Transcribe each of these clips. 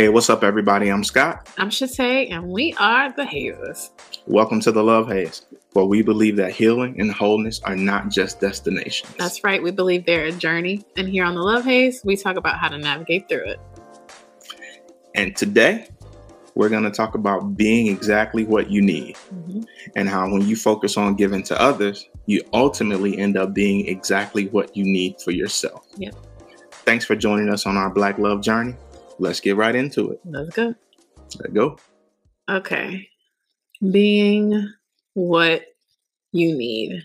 Hey, what's up, everybody? I'm Scott. I'm Shatay, and we are the Hazes. Welcome to the Love Haze, where we believe that healing and wholeness are not just destinations. That's right. We believe they're a journey. And here on the Love Haze, we talk about how to navigate through it. And today, we're going to talk about being exactly what you need mm-hmm. and how when you focus on giving to others, you ultimately end up being exactly what you need for yourself. Yep. Thanks for joining us on our Black Love journey let's get right into it. Let's go. Let's go. Okay. Being what you need.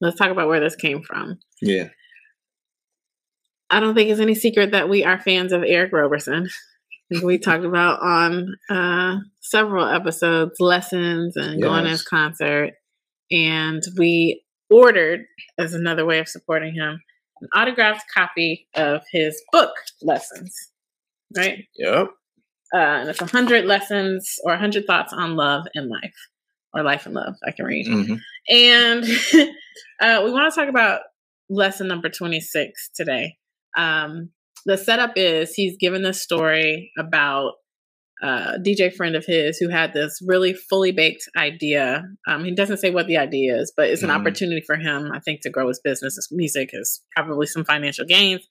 Let's talk about where this came from. Yeah. I don't think it's any secret that we are fans of Eric Roberson. we talked about on uh, several episodes lessons and yes. going to his concert. And we ordered, as another way of supporting him, an autographed copy of his book, Lessons right? Yep. Uh, and it's 100 lessons or 100 thoughts on love and life, or life and love, I can read. Mm-hmm. And uh, we want to talk about lesson number 26 today. Um, the setup is he's given this story about uh, DJ friend of his who had this really fully baked idea. Um, he doesn't say what the idea is, but it's an mm-hmm. opportunity for him, I think, to grow his business. His music is probably some financial gains.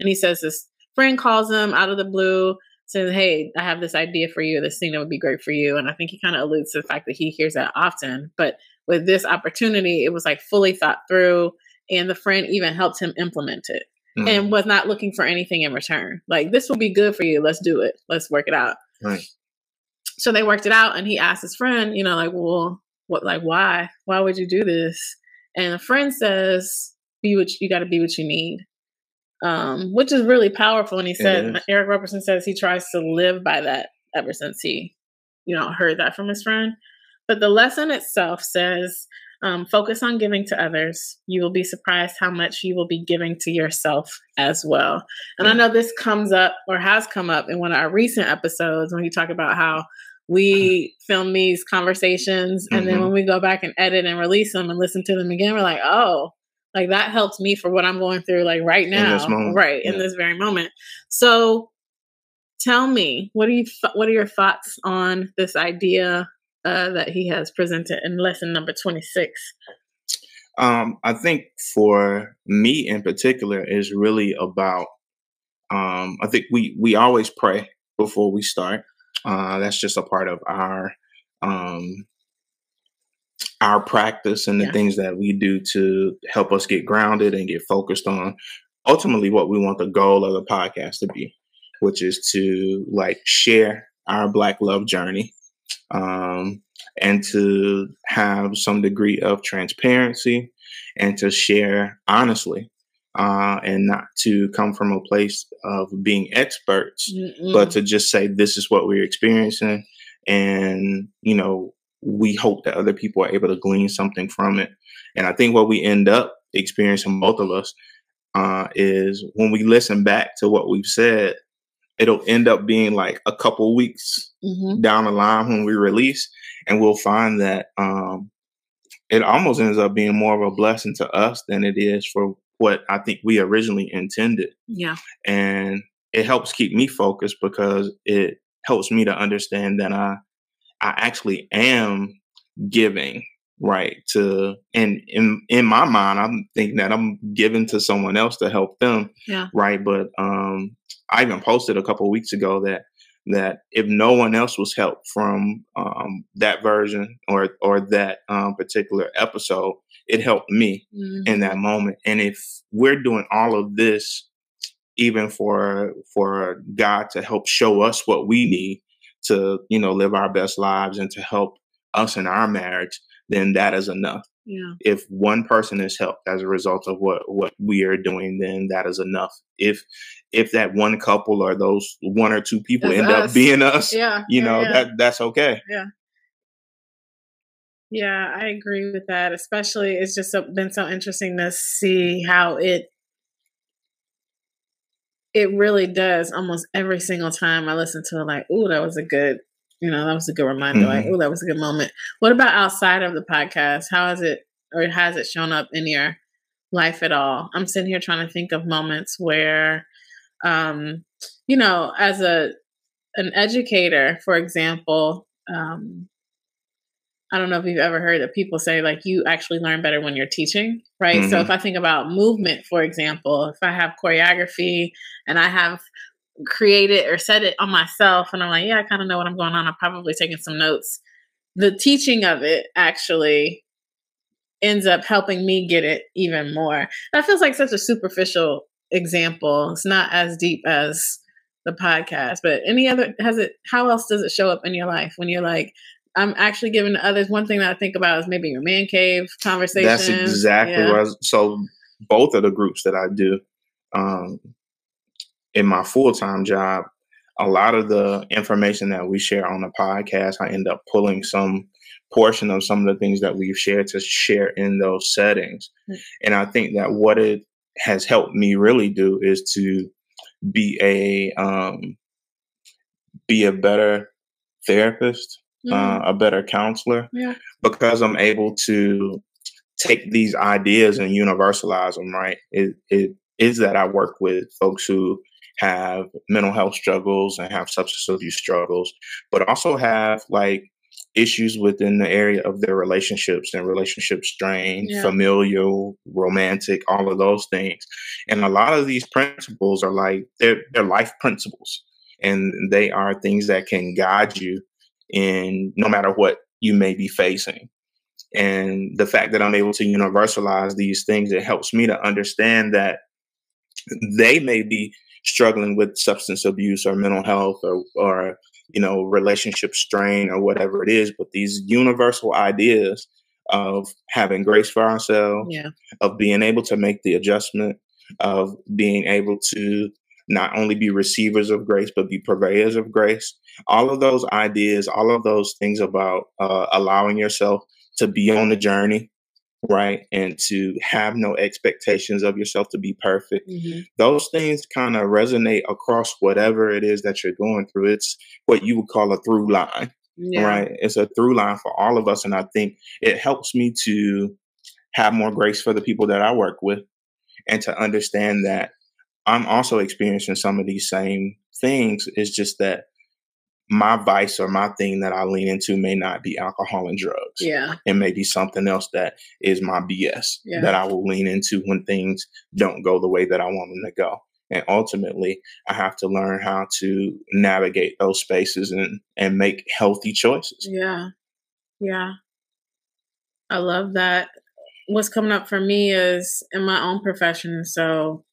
And he says this friend calls him out of the blue, says, Hey, I have this idea for you, this thing that would be great for you. And I think he kind of alludes to the fact that he hears that often. But with this opportunity, it was like fully thought through. And the friend even helped him implement it mm-hmm. and was not looking for anything in return. Like, this will be good for you. Let's do it. Let's work it out. Right. So they worked it out. And he asked his friend, you know, like, well, what, like, why? Why would you do this? And the friend says, be what you got to be what you need um, which is really powerful. And he said, Eric Roberson says he tries to live by that ever since he, you know, heard that from his friend. But the lesson itself says, um, focus on giving to others. You will be surprised how much you will be giving to yourself as well. And I know this comes up or has come up in one of our recent episodes when you talk about how we film these conversations and mm-hmm. then when we go back and edit and release them and listen to them again, we're like, oh, like that helps me for what I'm going through, like right now, right yeah. in this very moment. So, tell me, what are you? Th- what are your thoughts on this idea uh, that he has presented in lesson number twenty six? Um, I think for me in particular is really about. Um, I think we we always pray before we start. Uh, that's just a part of our um, our practice and the yeah. things that we do to help us get grounded and get focused on ultimately what we want the goal of the podcast to be, which is to like share our Black love journey um, and to have some degree of transparency and to share honestly uh, and not to come from a place of being experts, Mm-mm. but to just say this is what we're experiencing and you know we hope that other people are able to glean something from it. And I think what we end up experiencing, both of us, uh, is when we listen back to what we've said, it'll end up being like a couple weeks mm-hmm. down the line when we release, and we'll find that um, it almost ends up being more of a blessing to us than it is for what I think we originally intended. Yeah. And it helps keep me focused because it helps me to understand that I I actually am giving right to and in in my mind i'm thinking that i'm giving to someone else to help them yeah. right? But um i even posted a couple weeks ago that that if no one else was helped from um that version or or that um particular episode it helped me mm-hmm. in that moment. And if we're doing all of this even for for god to help show us what we need to you know live our best lives and to help us in our marriage then that is enough yeah. if one person is helped as a result of what what we are doing then that is enough if if that one couple or those one or two people that's end us. up being us yeah you yeah, know yeah. that that's okay yeah yeah i agree with that especially it's just been so interesting to see how it it really does almost every single time I listen to it, like, oh, that was a good, you know, that was a good reminder. Mm-hmm. Like, oh, that was a good moment. What about outside of the podcast? How has it or has it shown up in your life at all? I'm sitting here trying to think of moments where, um, you know, as a an educator, for example, um, I don't know if you've ever heard that people say like you actually learn better when you're teaching, right? Mm-hmm. So if I think about movement, for example, if I have choreography and I have created or said it on myself and I'm like, yeah, I kind of know what I'm going on. I'm probably taking some notes. The teaching of it actually ends up helping me get it even more. That feels like such a superficial example. It's not as deep as the podcast, but any other has it how else does it show up in your life when you're like I'm actually giving others one thing that I think about is maybe your man cave conversation. That's exactly yeah. what I was, so both of the groups that I do um, in my full time job, a lot of the information that we share on the podcast, I end up pulling some portion of some of the things that we've shared to share in those settings. Mm-hmm. And I think that what it has helped me really do is to be a um, be a better therapist mm. uh, a better counselor yeah. because I'm able to take these ideas and universalize them. Right? It, it is that I work with folks who have mental health struggles and have substance abuse struggles, but also have like issues within the area of their relationships and relationship strain, yeah. familial, romantic, all of those things. And a lot of these principles are like they're they're life principles. And they are things that can guide you in no matter what you may be facing. And the fact that I'm able to universalize these things, it helps me to understand that they may be struggling with substance abuse or mental health or, or you know, relationship strain or whatever it is. But these universal ideas of having grace for ourselves, yeah. of being able to make the adjustment, of being able to not only be receivers of grace, but be purveyors of grace. All of those ideas, all of those things about uh, allowing yourself to be on the journey, right? And to have no expectations of yourself to be perfect. Mm-hmm. Those things kind of resonate across whatever it is that you're going through. It's what you would call a through line, yeah. right? It's a through line for all of us. And I think it helps me to have more grace for the people that I work with and to understand that I'm also experiencing some of these same things. It's just that my vice or my thing that I lean into may not be alcohol and drugs. Yeah. It may be something else that is my BS yeah. that I will lean into when things don't go the way that I want them to go. And ultimately, I have to learn how to navigate those spaces and, and make healthy choices. Yeah. Yeah. I love that. What's coming up for me is in my own profession. So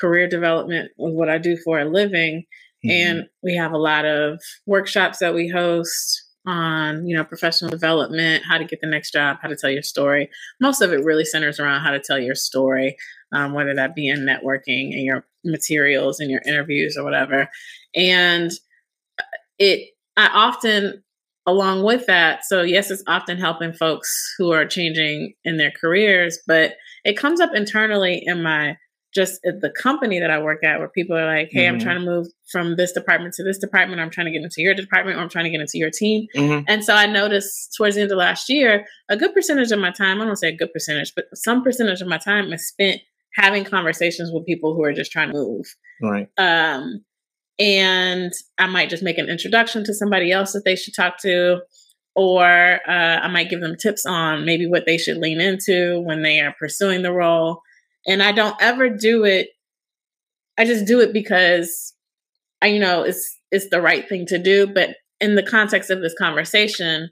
career development with what I do for a living. Mm-hmm. And we have a lot of workshops that we host on, you know, professional development, how to get the next job, how to tell your story. Most of it really centers around how to tell your story, um, whether that be in networking and your materials and your interviews or whatever. And it, I often, along with that, so yes, it's often helping folks who are changing in their careers, but it comes up internally in my just at the company that I work at, where people are like, "Hey, mm-hmm. I'm trying to move from this department to this department. I'm trying to get into your department, or I'm trying to get into your team." Mm-hmm. And so I noticed towards the end of last year, a good percentage of my time—I don't say a good percentage, but some percentage of my time is spent having conversations with people who are just trying to move. Right. Um, and I might just make an introduction to somebody else that they should talk to, or uh, I might give them tips on maybe what they should lean into when they are pursuing the role. And I don't ever do it. I just do it because I, you know, it's it's the right thing to do. But in the context of this conversation,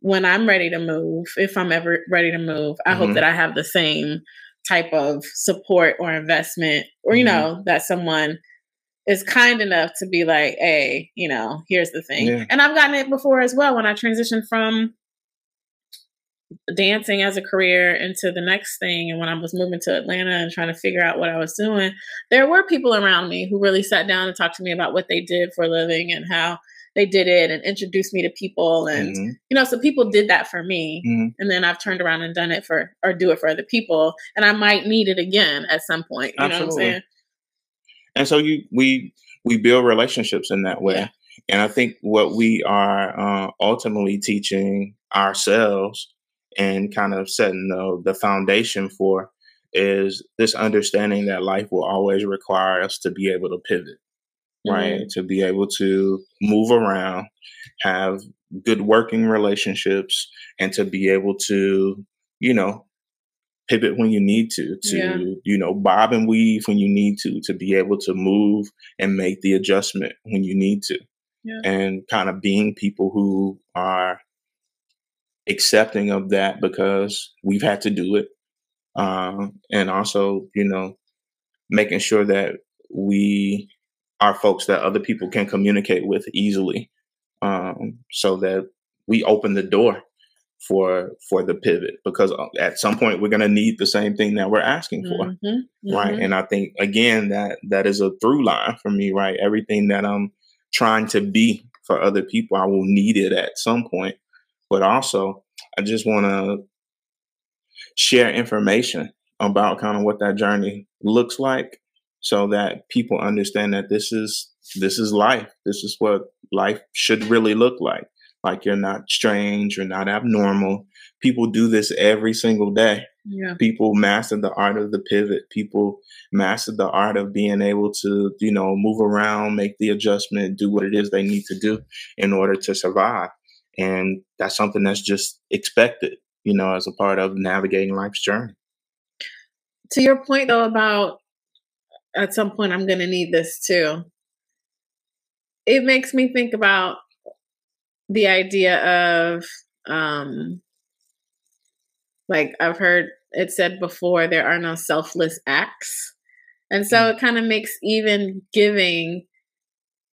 when I'm ready to move, if I'm ever ready to move, I mm-hmm. hope that I have the same type of support or investment, or you mm-hmm. know, that someone is kind enough to be like, hey, you know, here's the thing. Yeah. And I've gotten it before as well when I transitioned from dancing as a career into the next thing and when I was moving to Atlanta and trying to figure out what I was doing, there were people around me who really sat down and talked to me about what they did for a living and how they did it and introduced me to people and mm-hmm. you know so people did that for me mm-hmm. and then I've turned around and done it for or do it for other people and I might need it again at some point, you Absolutely. know what I'm saying? And so you we we build relationships in that way. Yeah. And I think what we are uh, ultimately teaching ourselves and kind of setting the, the foundation for is this understanding that life will always require us to be able to pivot. Mm-hmm. right? To be able to move around, have good working relationships, and to be able to, you know, pivot when you need to, to, Yeah. you know, bob and weave when you need to, to be able to move and make the adjustment when you need to. Yeah. And kind of being people who are accepting of that because we've had to do it. Um, and also, you know, making sure that we are folks that other people can communicate with easily um, so that we open the door for for the pivot because uh, at some point we're going to need the same thing that we're asking for Mhm, right mhm. and i think again that that is a through line for me right everything that i'm trying to be for other people i will need it at some point but also i just want to share information about kind of what that journey looks like so that people understand that this is this is life. This is what life should really look like. Like you're not strange you're not abnormal. People do this every single day. Yeah. people master the art of the pivot. People master the art of being able to you know move around make the adjustment do what it is they need to do in order to survive and that's something that's just expected you know as a part of navigating life's journey To your point though about at some point I'm going to need this too. It makes me think about the idea of um like I've heard it said before there are no selfless acts. And so it kind of makes even giving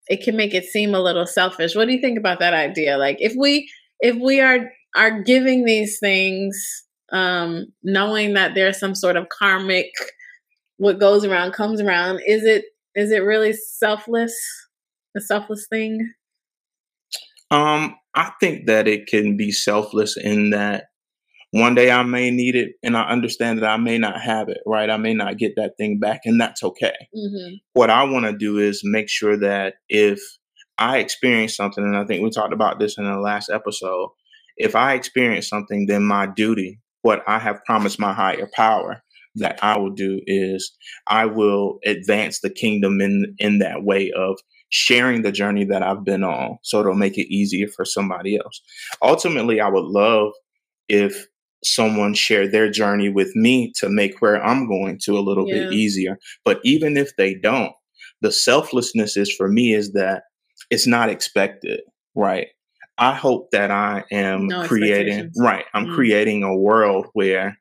it can make it seem a little selfish. What do you think about that idea? Like if we if we are are giving these things um knowing that there's some sort of karmic what goes around comes around, is it is it really selfless? A selfless thing? um i think that it can be selfless in that one day i may need it and i understand that i may not have it right i may not get that thing back and that's okay Mm-hmm. what I want to do is make sure that if I experience something, and I think we talked about this in the last episode, if I experience something, then my duty, what I have promised my higher power that I will do is I will advance the kingdom in in that way of sharing the journey that I've been on so it'll make it easier for somebody else. Ultimately, I would love if someone share their journey with me to make where I'm going to a little Yeah. bit easier. But even if they don't, the selflessness is for me is that it's not expected, right? I hope that I am No creating, right? I'm Mm. creating a world where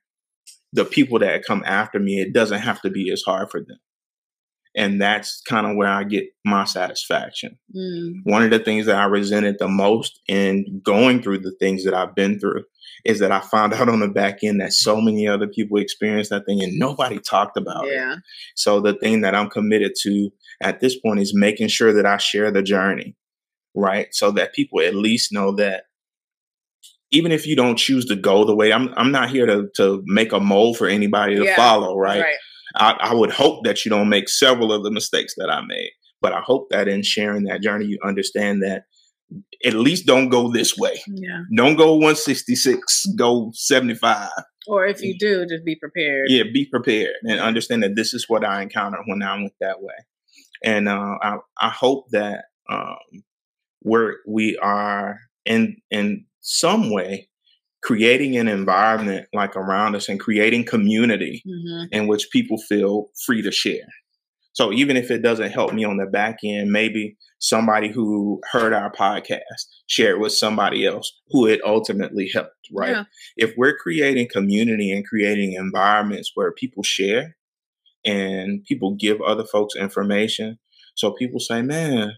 the people that come after me, it doesn't have to be as hard for them. And that's kind of where I get my satisfaction. Mm. One of the things that I resented the most in going through the things that I've been through is that I found out on the back end that so many other people experienced that thing and nobody talked about it. So the thing that I'm committed to at this point is making sure that I share the journey, right? So that people at least know that even if you don't choose to go the way I'm, I'm not here to to make a mold for anybody to Yeah, follow, right? Right. I, I would hope that you don't make several of the mistakes that I made, but I hope that in sharing that journey, you understand that at least don't go this way. Yeah. Don't go 166, go 75. Or if you do, just be prepared. Yeah, be prepared and understand that this is what I encounter when I went that way. And uh, I, I hope that um, we're we are in in some way creating an environment like around us and creating community hmm in which people feel free to share. So even if it doesn't help me on the back end, maybe somebody who heard our podcast shared with somebody else who it ultimately helped, right? Yeah. If we're creating community and creating environments where people share and people give other folks information, so people say, man,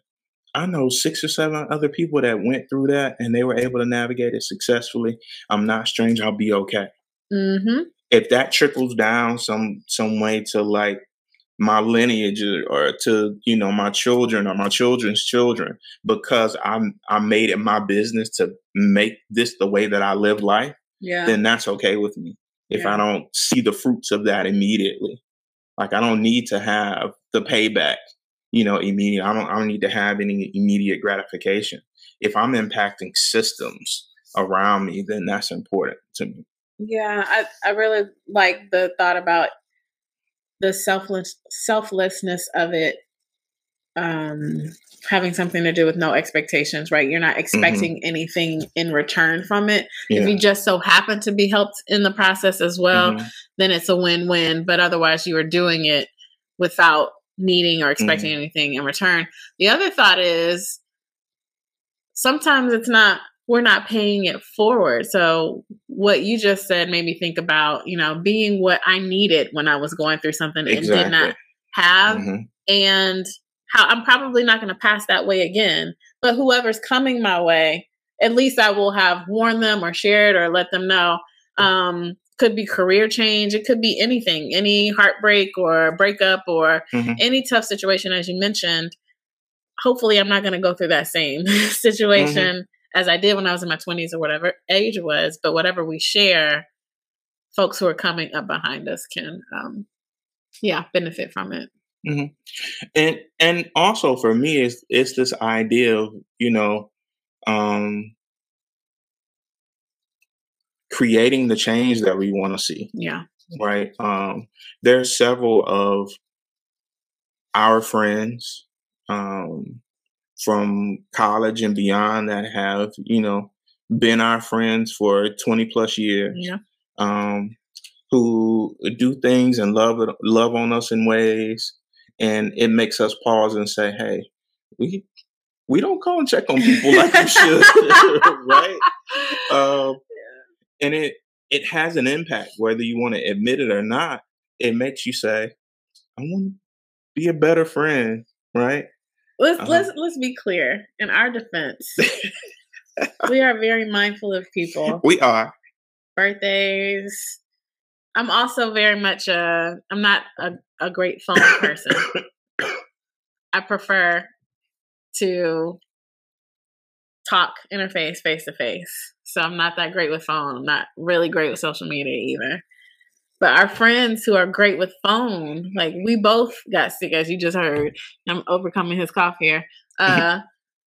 I know six or seven other people that went through that and they were able to navigate it successfully. I'm not strange. I'll be okay hmm if that trickles down some some way to like my lineage or- or to you know my children or my children's children because i'm i made it my business to make this the way that i live life Yeah. then that's okay with me if Yeah. i don't see the fruits of that immediately like i don't need to have the payback you know immediate i don't i don't need to have any immediate gratification if i'm impacting systems around me then that's important to me Yeah, I, I really like the thought about the selfless selflessness of it um having something to do with no expectations, right? You're not Mm-hmm. expecting anything in return from it. If you just so happen to be helped in the process as well, Mhm. then it's a win-win. But otherwise, you are doing it without needing or expecting Mm-hmm. anything in return. The other thought is sometimes it's not we're not paying it forward. So what you just said made me think about, you know, being what I needed when I was going through something and did not have Mhm. and how I'm probably not going to pass that way again. But whoever's coming my way, at least I will have warned them or shared or let them know. Um, could be career change, it could be anything, any heartbreak or breakup or Mhm. any tough situation, as you mentioned. Hopefully, I'm not going to go through that same situation as I did when I was in my 20s or whatever age was. But whatever we share, folks who are coming up behind us can, um, yeah, benefit from it. and and also for me it's it's this idea of you know um creating the change that we want to see Yeah. right um there are several of our friends um from college and beyond that have you know been our friends for 20 plus years Yeah. um, who do things and love it, love on us in ways, and it makes us pause and say, "Hey, we we don't call and check on people like we should, right?" Um, and it it has an impact whether you want to admit it or not. It makes you say, "I want to be a better friend," right? Let's Uh-huh. let's let's be clear. In our defense, we are very mindful of people. We are. Birthdays. I'm also very much a. I'm not a, a great phone person. I prefer to talk interface face to face. So I'm not that great with phone. I'm not really great with social media either. But our friends who are great with phone, like we both got sick, as you just heard. I'm overcoming his cough here. Uh,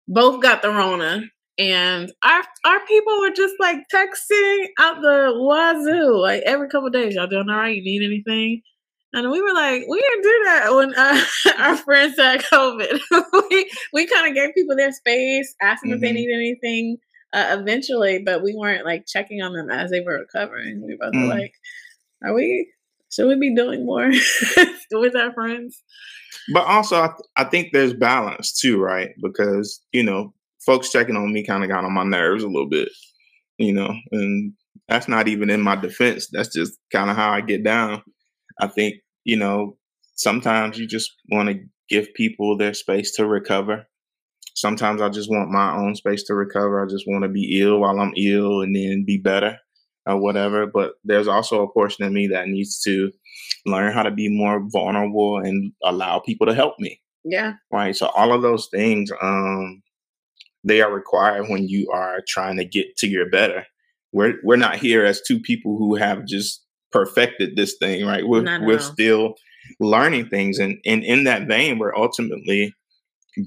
both got the Rona, and our our people were just like texting out the wazoo, like every couple days. Y'all doing all right? You need anything? And we were like, we didn't do that when uh, our friends had COVID. we we kind of gave people their space, asked them if they Mhm. needed anything uh, eventually, but we weren't like checking on them as they were recovering. We both Mm. were like, are we? Should we be doing more with our friends? But also, I, th- I think there's balance too, right? Because you know, folks checking on me kind of got on my nerves a little bit, you know, and that's not even in my defense. That's just kind of how I get down. I think you know, sometimes you just want to give people their space to recover. Sometimes I just want my own space to recover. I just want to be ill while I'm ill and then be better or whatever. But there's also a portion of me that needs to learn how to be more vulnerable and allow people to help me. Yeah, right? So all of those things um they are required when you are trying to get to your better. We're we're not here as two people who have just perfected this thing right? We're we're still learning things. And and in that vein we're ultimately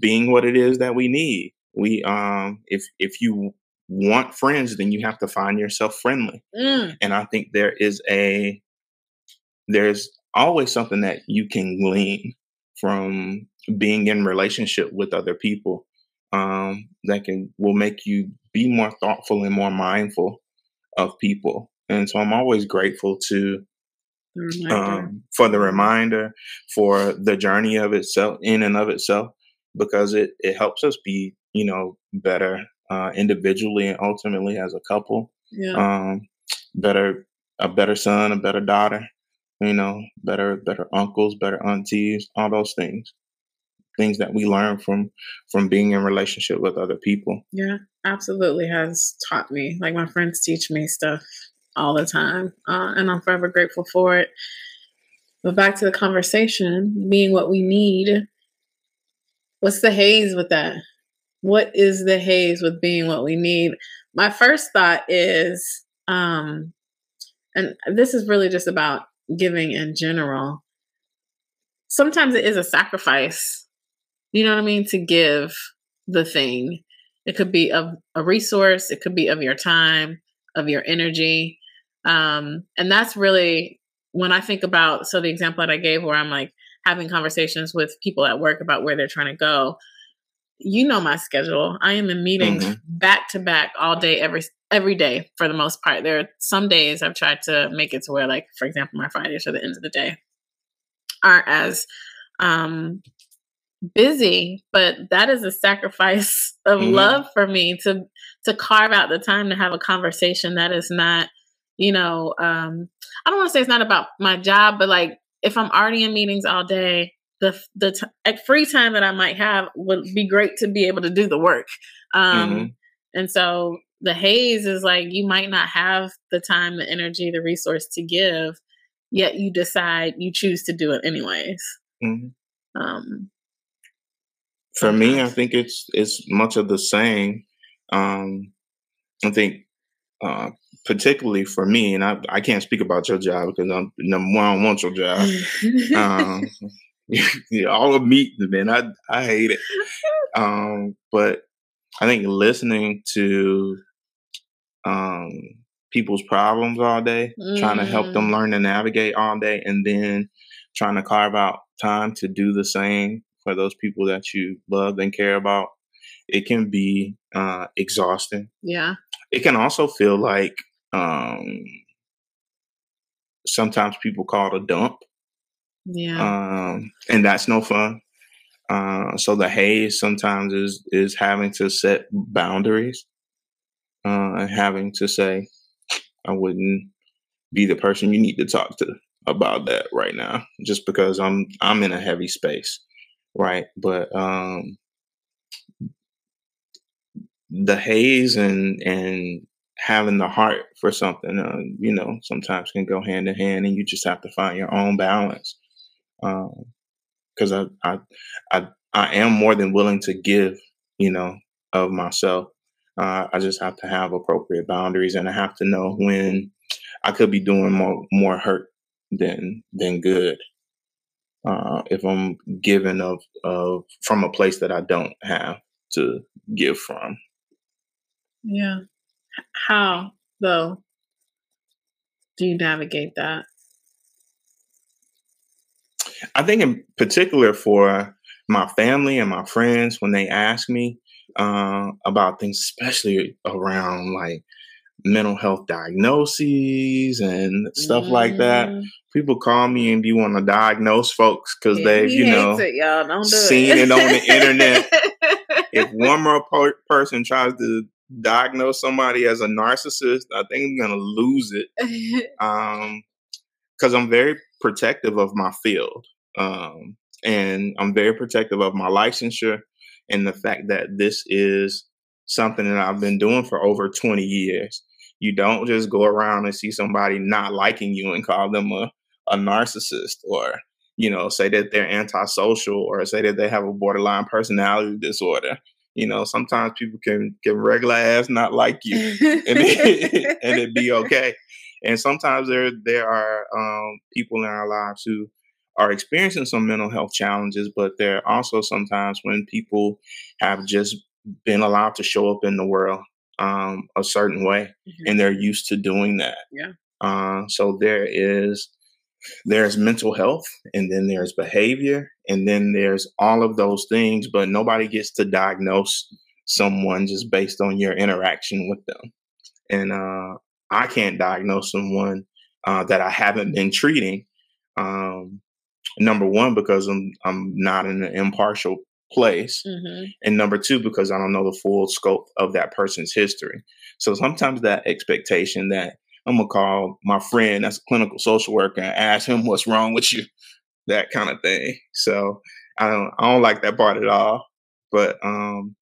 being what it is that we need. We um if if you want friends then you have to find yourself friendly. Mm, and I think there is a there's always something that you can glean from being in relationship with other people um, that can will make you be more thoughtful and more mindful of people. And so I'm always grateful to um, for the reminder, for the journey of itself, in and of itself, because it it helps us be you know better uh, individually and ultimately as a couple yeah, um, better a better son, a better daughter, you know, better better uncles, better aunties, all those things, things that we learn from from being in relationship with other people. yeah, absolutely has taught me. Like my friends teach me stuff all the time, uh, and I'm forever grateful for it. But back to the conversation, being what we need. What's the haze with that? What is the haze with being what we need? My first thought is, um, and this is really just about giving in general. Sometimes it is a sacrifice, you know what I mean, to give the thing. It could be of a resource, it could be of your time, of your energy. Um, and that's really when I think about so the example that I gave where I'm like, having conversations with people at work about where they're trying to go. You know my schedule. I am in meetings mm-hmm. back to back all day, every every day for the most part. There are some days I've tried to make it to where, like, for example, my Fridays or the end of the day aren't as um busy but that is a sacrifice of mm-hmm. love for me to to carve out the time to have a conversation that is not you know um i don't want to say it's not about my job but like if i'm already in meetings all day the the t- free time that i might have would be great to be able to do the work um mm-hmm. and so the haze is like you might not have the time the energy the resource to give yet you decide you choose to do it anyways mm-hmm. um for me, I think it's it's much of the same. Um, I think, uh, particularly for me, and I, I can't speak about your job because I'm number one. I don't want your job. um, all of meat, man. I I hate it. Um, but I think listening to um, people's problems all day, mm. trying to help them mm. learn to navigate all day, and then trying to carve out time to do the same for those people that you love and care about, it can be uh, exhausting. Yeah. It can also feel like um, sometimes people call it a dump. Yeah. Um, and that's no fun. Uh, so the haze sometimes is is having to set boundaries uh, and having to say, I wouldn't be the person you need to talk to about that right now, just because I'm I'm in a heavy space right? But um, the haze and and having the heart for something, uh, you know, sometimes can go hand in hand, and you just have to find your own balance. Because um, I, I, I, I am more than willing to give, you know, of myself. Uh, I just have to have appropriate boundaries, and I have to know when I could be doing more more hurt than than good uh, if I'm giving of of from a place that I don't have to give from. Yeah. How though do you navigate that? I think in particular for my family and my friends when they ask me uh, about things, especially around like mental health diagnoses and stuff mm. like that. Mm. People call me and be want to diagnose folks because yeah, they've, you know, it, y'all. Don't do seen it. it on the internet. if one more po- person tries to diagnose somebody as a narcissist, I think I'm gonna lose it. Um, because I'm very protective of my field, um, and I'm very protective of my licensure and the fact that this is something that I've been doing for over 20 years. You don't just go around and see somebody not liking you and call them a, a narcissist or, you know, say that they're antisocial or say that they have a borderline personality disorder. You know, sometimes people can can regular ass not like you and it, and it be okay. And sometimes there there are um, people in our lives who are experiencing some mental health challenges, but there are also sometimes when people have just been allowed to show up in the world um, a certain way, mm-hmm. and they're used to doing that. Yeah. Uh, so there is there's mental health, and then there's behavior, and then there's all of those things. But nobody gets to diagnose someone just based on your interaction with them. And uh, I can't diagnose someone uh, that I haven't been treating. Um, number one, because I'm I'm not in an impartial place. Mm-hmm. And number two, because I don't know the full scope of that person's history. So sometimes that expectation that I'm gonna call my friend that's a clinical social worker and ask him what's wrong with you, that kind of thing. So I don't I don't like that part at all. But um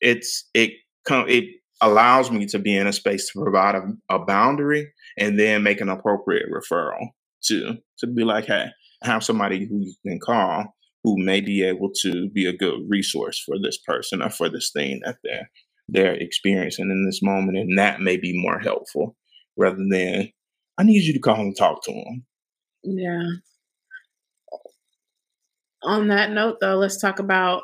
it's it come it allows me to be in a space to provide a, a boundary and then make an appropriate referral to to be like, hey, have somebody who you can call who may be able to be a good resource for this person or for this thing that they're they're experiencing in this moment, and that may be more helpful rather than I need you to call and talk to him. Yeah. On that note, though, let's talk about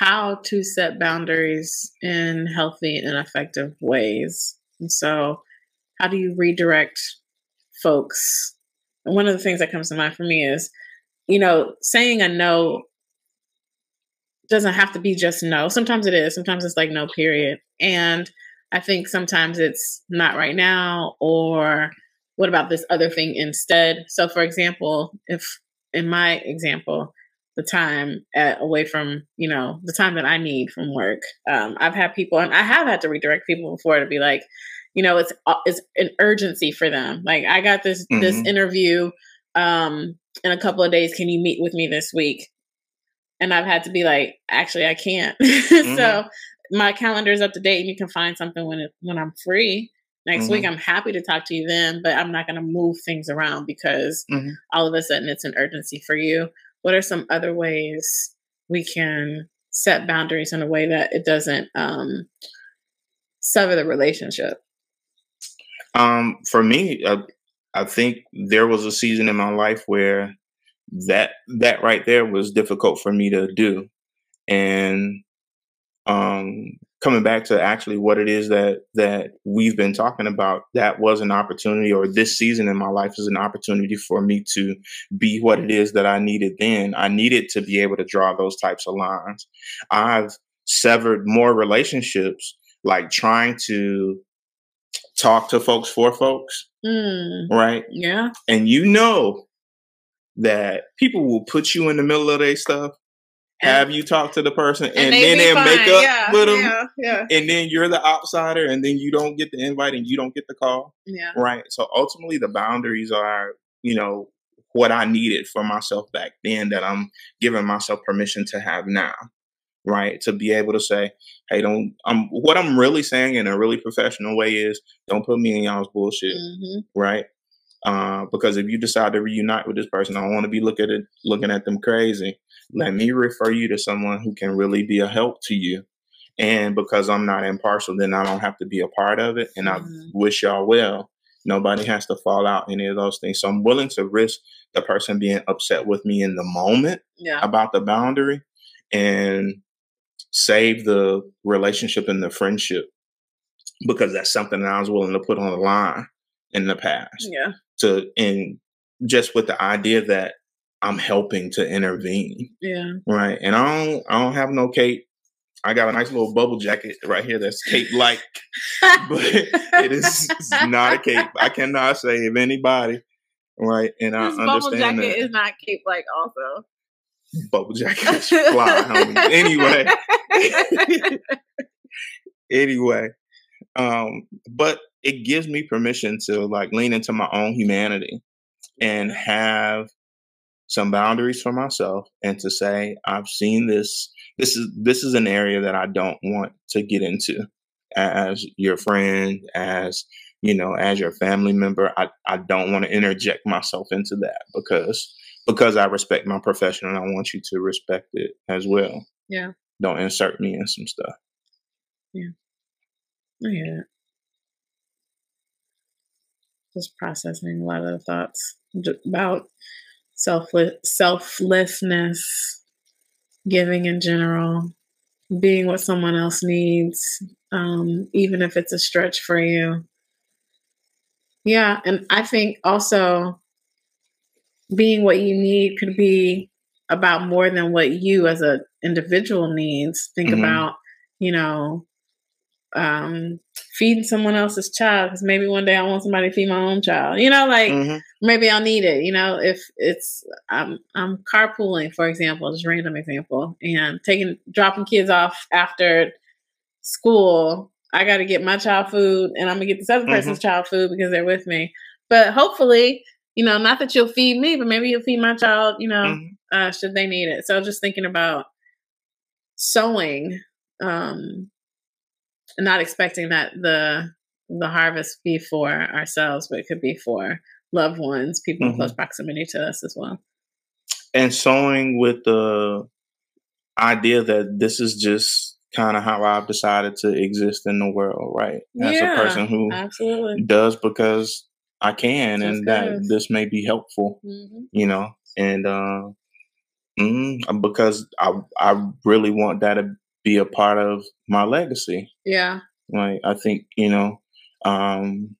how to set boundaries in healthy and effective ways. And so, how do you redirect folks? And one of the things that comes to mind for me is you know, saying a no doesn't have to be just no. Sometimes it is. Sometimes it's like no, period. And I think sometimes it's not right now, or what about this other thing instead? So, for example, if in my example, the time at, away from you know the time that I need from work, um, I've had people, and I have had to redirect people before to be like, you know, it's uh, it's an urgency for them. Like, I got this mm-hmm. this interview um, in a couple of days. Can you meet with me this week? And I've had to be like, actually, I can't. mm-hmm. So my calendar is up to date, and you can find something when it, when I'm free next mm-hmm. week. I'm happy to talk to you then, but I'm not going to move things around because mm-hmm. all of a sudden it's an urgency for you. What are some other ways we can set boundaries in a way that it doesn't um, sever the relationship? Um, for me, uh, I think there was a season in my life where that that right there was difficult for me to do, and um, coming back to actually what it is that that we've been talking about that was an opportunity or this season in my life is an opportunity for me to be what it is that i needed then. I needed to be able to draw those types of lines. I've severed more relationships like trying to talk to folks for folks mm, right? Yeah. And you know that people will put you in the middle of their stuff have you talk to the person and, and then they make up yeah, with them yeah, yeah. and then you're the outsider and then you don't get the invite and you don't get the call? Yeah. Right. So ultimately the boundaries are you know what i needed for myself back then that i'm giving myself permission to have now. Right? To be able to say hey don't i'm what i'm really saying in a really professional way is don't put me in y'all's bullshit. Mm-hmm. right uh, because if you decide to reunite with this person, I don't want to be looking at looking at them crazy let me refer you to someone who can really be a help to you. And because I'm not impartial, then I don't have to be a part of it. And mm-hmm. I wish y'all well. Nobody has to fall out any of those things. So I'm willing to risk the person being upset with me in the moment yeah. about the boundary and save the relationship and the friendship because that's something that I was willing to put on the line in the past. Yeah. To and just with the idea that I'm helping to intervene. Yeah. Right. And I don't I don't have no cape. I got a nice little bubble jacket right here that's cape like, but it is not a cape. I cannot say save anybody. Right. And I understand bubble jacket that. is not cape like also. Bubble jacket is fly, homie. Anyway. anyway. Um, but it gives me permission to like lean into my own humanity and have some boundaries for myself and to say I've seen this this is this is an area that I don't want to get into as your friend as you know as your family member I, I don't want to interject myself into that because because I respect my profession and I want you to respect it as well. Yeah. Don't insert me in some stuff. Yeah. I hear it. Just processing a lot of the thoughts about selfless selflessness, giving in general, being what someone else needs, um, even if it's a stretch for you. Yeah, and I think also being what you need could be about more than what you as an individual needs. Think mm-hmm. about, you know, um, feeding someone else's child because maybe one day I want somebody to feed my own child. You know, like mm-hmm. maybe I'll need it. You know, if it's I'm I'm carpooling, for example, just random example, and taking dropping kids off after school. I got to get my child food, and I'm gonna get this other mm-hmm. person's child food because they're with me. But hopefully, you know, not that you'll feed me, but maybe you'll feed my child. You know, mm-hmm. uh, should they need it. So just thinking about sowing um not expecting that the the harvest be for ourselves, but it could be for loved ones, people mm-hmm. in close proximity to us as well. And sowing with the idea that this is just kind of how I've decided to exist in the world, right? As yeah, a person who absolutely does because I can, just and that this may be helpful, mm-hmm. you know, and uh, mm, because I I really want that to be a part of my legacy. Yeah. Like I think, you know, um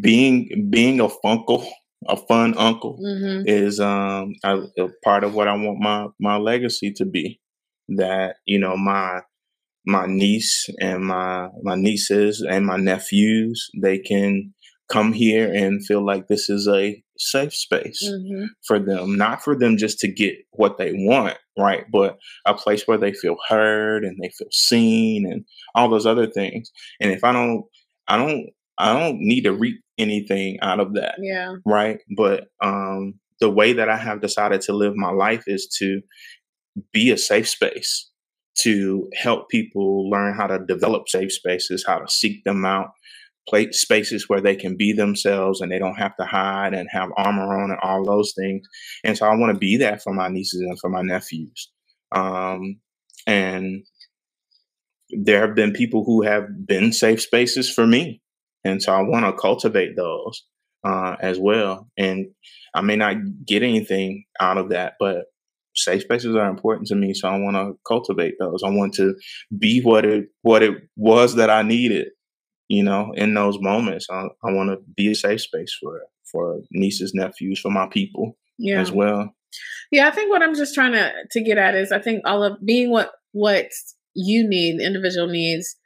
being being a funkle a fun uncle mm-hmm. is um a, a part of what I want my my legacy to be. That you know my my niece and my my nieces and my nephews they can come here and feel like this is a safe space mm-hmm. for them not for them just to get what they want right but a place where they feel heard and they feel seen and all those other things. And if i don't i don't i don't need to reap anything out of that yeah. right? But um the way that i have decided to live my life is to be a safe space to help people learn how to develop safe spaces, how to seek them out, play spaces where they can be themselves and they don't have to hide and have armor on and all those things. And so I want to be that for my nieces and for my nephews. Um, and there have been people who have been safe spaces for me. And so I want to cultivate those uh, as well. And I may not get anything out of that, but safe spaces are important to me, so I want to cultivate those. I want to be what it what it was that I needed, you know, in those moments. I, I want to be a safe space for for nieces, nephews, for my people yeah. as well. Yeah, I think what I'm just trying to to get at is I think all of being what what you need, individual needs.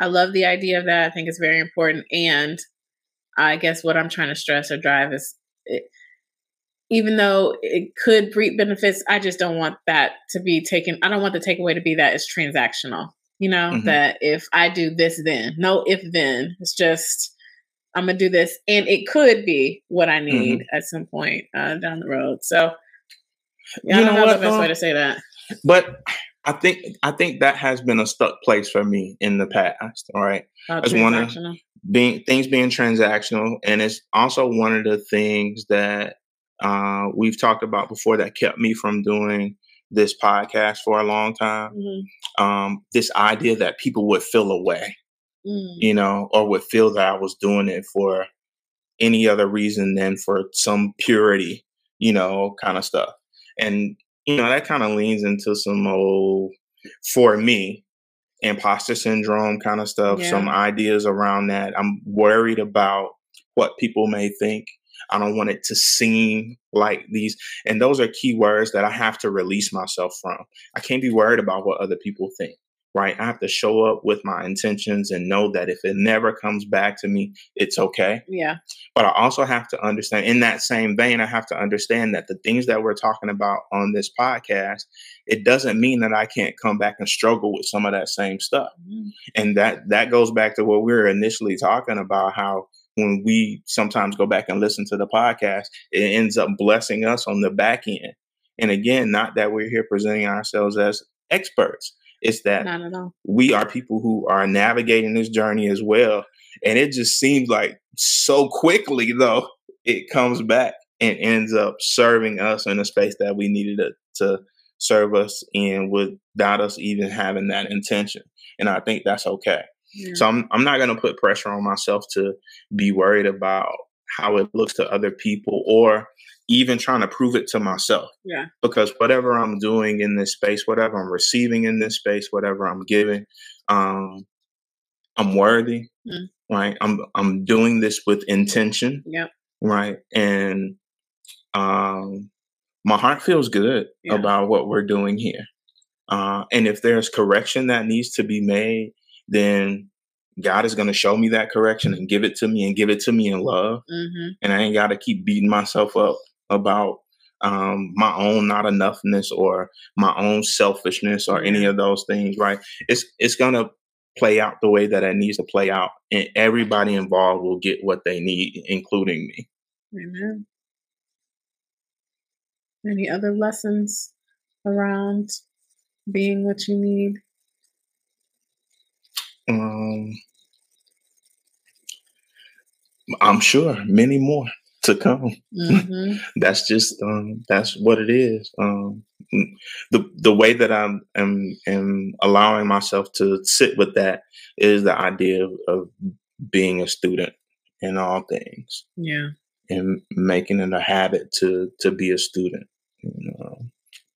I love the idea of that. I think it's very important, and I guess what I'm trying to stress or drive is. It, even though it could reap benefits, I just don't want that to be taken. I don't want the takeaway to be that it's transactional. You know, mm-hmm. that if I do this, then no, if then it's just I'm gonna do this, and it could be what I need mm-hmm. at some point uh, down the road. So, yeah, you I don't know, know the best um, way to say that. But I think I think that has been a stuck place for me in the past. All right, uh, as one of being things being transactional, and it's also one of the things that uh, we've talked about before that kept me from doing this podcast for a long time. Mm-hmm. Um, this idea that people would feel away, mm. you know, or would feel that I was doing it for any other reason than for some purity, you know, kind of stuff. And, you know, that kind of leans into some old, for me, imposter syndrome kind of stuff, yeah. some ideas around that. I'm worried about what people may think I don't want it to seem like these. And those are key words that I have to release myself from. I can't be worried about what other people think, right? I have to show up with my intentions and know that if it never comes back to me, it's okay. Yeah. But I also have to understand, in that same vein, I have to understand that the things that we're talking about on this podcast, it doesn't mean that I can't come back and struggle with some of that same stuff. Mm-hmm. And that that goes back to what we were initially talking about how when we sometimes go back and listen to the podcast, it ends up blessing us on the back end. And again, not that we're here presenting ourselves as experts. It's that we are people who are navigating this journey as well. And it just seems like so quickly, though, it comes back and ends up serving us in a space that we needed to, to serve us in without us even having that intention. And I think that's okay. So I'm I'm not going to put pressure on myself to be worried about how it looks to other people or even trying to prove it to myself. Yeah. Because whatever I'm doing in this space, whatever I'm receiving in this space, whatever I'm giving, um, I'm worthy. Mm. Right. I'm I'm doing this with intention. Yeah. Right. And um my heart feels good yeah. about what we're doing here. Uh, and if there's correction that needs to be made, then God is going to show me that correction and give it to me and give it to me in love. Mm-hmm. And I ain't got to keep beating myself up about um, my own not enoughness or my own selfishness or any of those things. Right? It's it's going to play out the way that it needs to play out, and everybody involved will get what they need, including me. Amen. Any other lessons around being what you need? Um, I'm sure many more to come. Mm-hmm. that's just um, that's what it is. Um, the the way that I'm am, am allowing myself to sit with that is the idea of, of being a student in all things. Yeah, and making it a habit to to be a student. You know,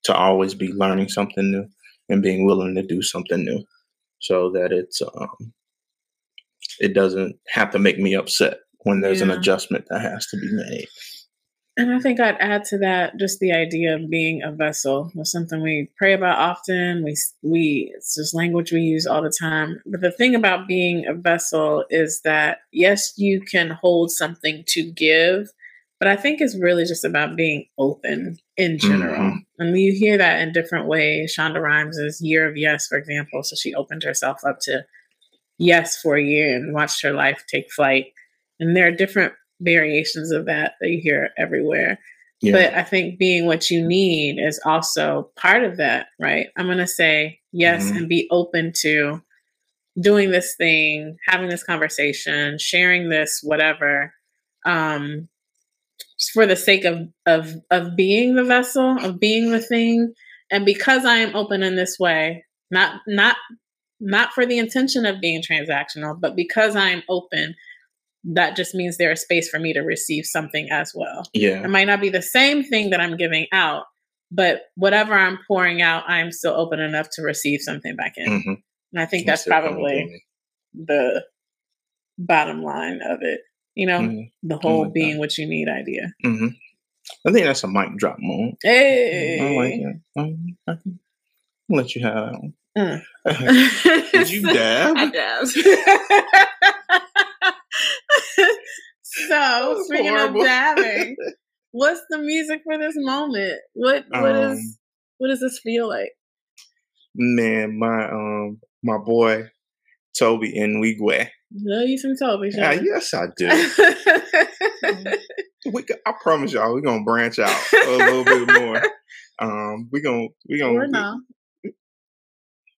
to always be learning something new and being willing to do something new so that it's um, it doesn't have to make me upset when there's yeah. an adjustment that has to be made. And I think I'd add to that just the idea of being a vessel. It's something we pray about often. We we it's just language we use all the time. But the thing about being a vessel is that yes, you can hold something to give, but I think it's really just about being open in general. Mm-hmm. And you hear that in different ways. Shonda Rhimes' Year of Yes, for example. So she opened herself up to yes for a year and watched her life take flight. And there are different variations of that that you hear everywhere. Yeah. But I think being what you need is also part of that, right? I'm going to say yes mm-hmm. and be open to doing this thing, having this conversation, sharing this, whatever, um, for the sake of of of being the vessel, of being the thing, and because I am open in this way, not not not for the intention of being transactional, but because I am open that just means there's space for me to receive something as well. Yeah. It might not be the same thing that I'm giving out, but whatever I'm pouring out, I'm still open enough to receive something back in. Mm-hmm. And I think that's probably the bottom line of it. You know, mm-hmm. the whole like being that. what you need idea. Mm-hmm. I think that's a mic drop moment. Hey. I like it. Um, I can let you have that one. Mm. Did you dab? I dabbed. so speaking horrible. of dabbing, what's the music for this moment? What what um, is what does this feel like? Man, my um my boy Tobe Nwigwe. Love you some Tobe. Yeah, yes, I do. we, I promise y'all, we're gonna branch out a little bit more. Um, we're gonna we're gonna or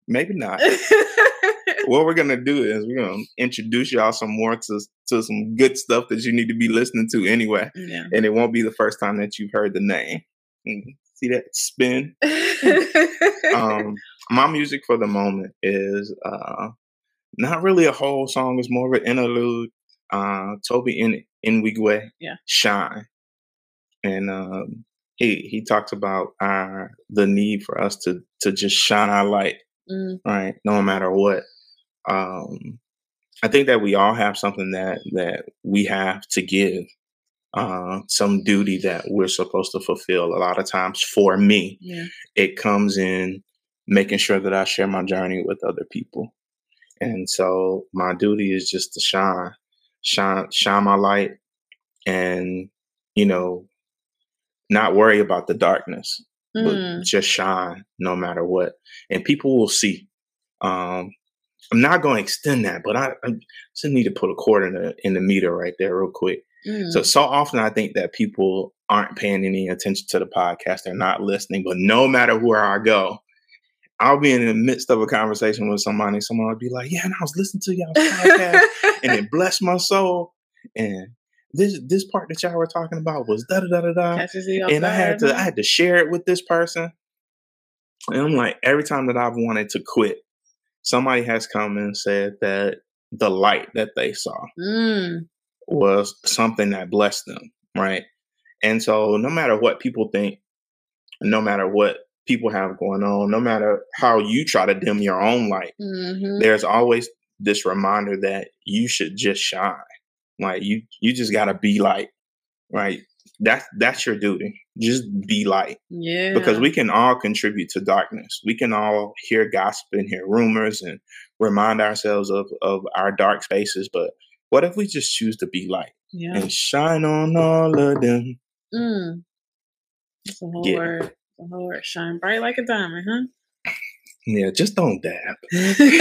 maybe not. what we're gonna do is we're gonna introduce y'all some more to to some good stuff that you need to be listening to anyway. Yeah. And it won't be the first time that you've heard the name. Mm-hmm. See that spin? um, my music for the moment is uh, not really a whole song, it's more of an interlude. Uh, Tobe in Nwigwe, yeah. Shine. And um, he he talks about our the need for us to to just shine our light, mm. right? No matter what um, I think that we all have something that that we have to give, uh, some duty that we're supposed to fulfill. A lot of times, for me, yeah. it comes in making sure that I share my journey with other people, and so my duty is just to shine, shine, shine my light, and you know, not worry about the darkness, mm. but just shine no matter what, and people will see. Um, I'm not going to extend that, but I, I, just need to put a cord in the in the meter right there, real quick. Mm. So so often I think that people aren't paying any attention to the podcast; they're not listening. But no matter where I go, I'll be in the midst of a conversation with somebody. Someone will be like, "Yeah, and I was listening to y'all podcast, and it blessed my soul." And this this part that y'all were talking about was da da da da da, and I had to I had to share it with this person. And I'm like, every time that I've wanted to quit, somebody has come and said that the light that they saw mm. was something that blessed them, right? And so, no matter what people think, no matter what people have going on, no matter how you try to dim your own light, mm-hmm. there's always this reminder that you should just shine. Like you, you just gotta be light, right? That's that's your duty. Just be light. Yeah. Because we can all contribute to darkness. We can all hear gossip and hear rumors and remind ourselves of of our dark spaces. But what if we just choose to be light yeah. and shine on all of them? Mm. That's a whole yeah. word. A whole word. Shine bright like a diamond, huh? Yeah, just don't dab. you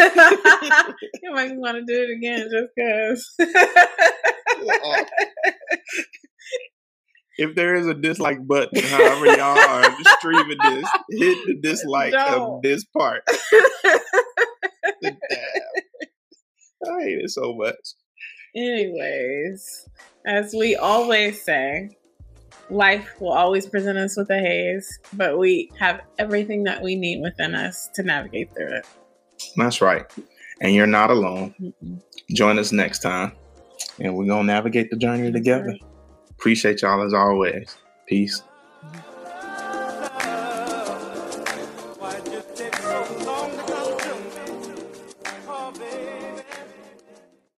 might want to do it again just because if there is a dislike button, however y'all are streaming this, hit the dislike of this part. I hate it so much. Anyways, as we always say, life will always present us with a haze, but we have everything that we need within us to navigate through it. That's right. And you're not alone. Join us next time, and we're going to navigate the journey together. Appreciate y'all as always. Peace. Mm-hmm.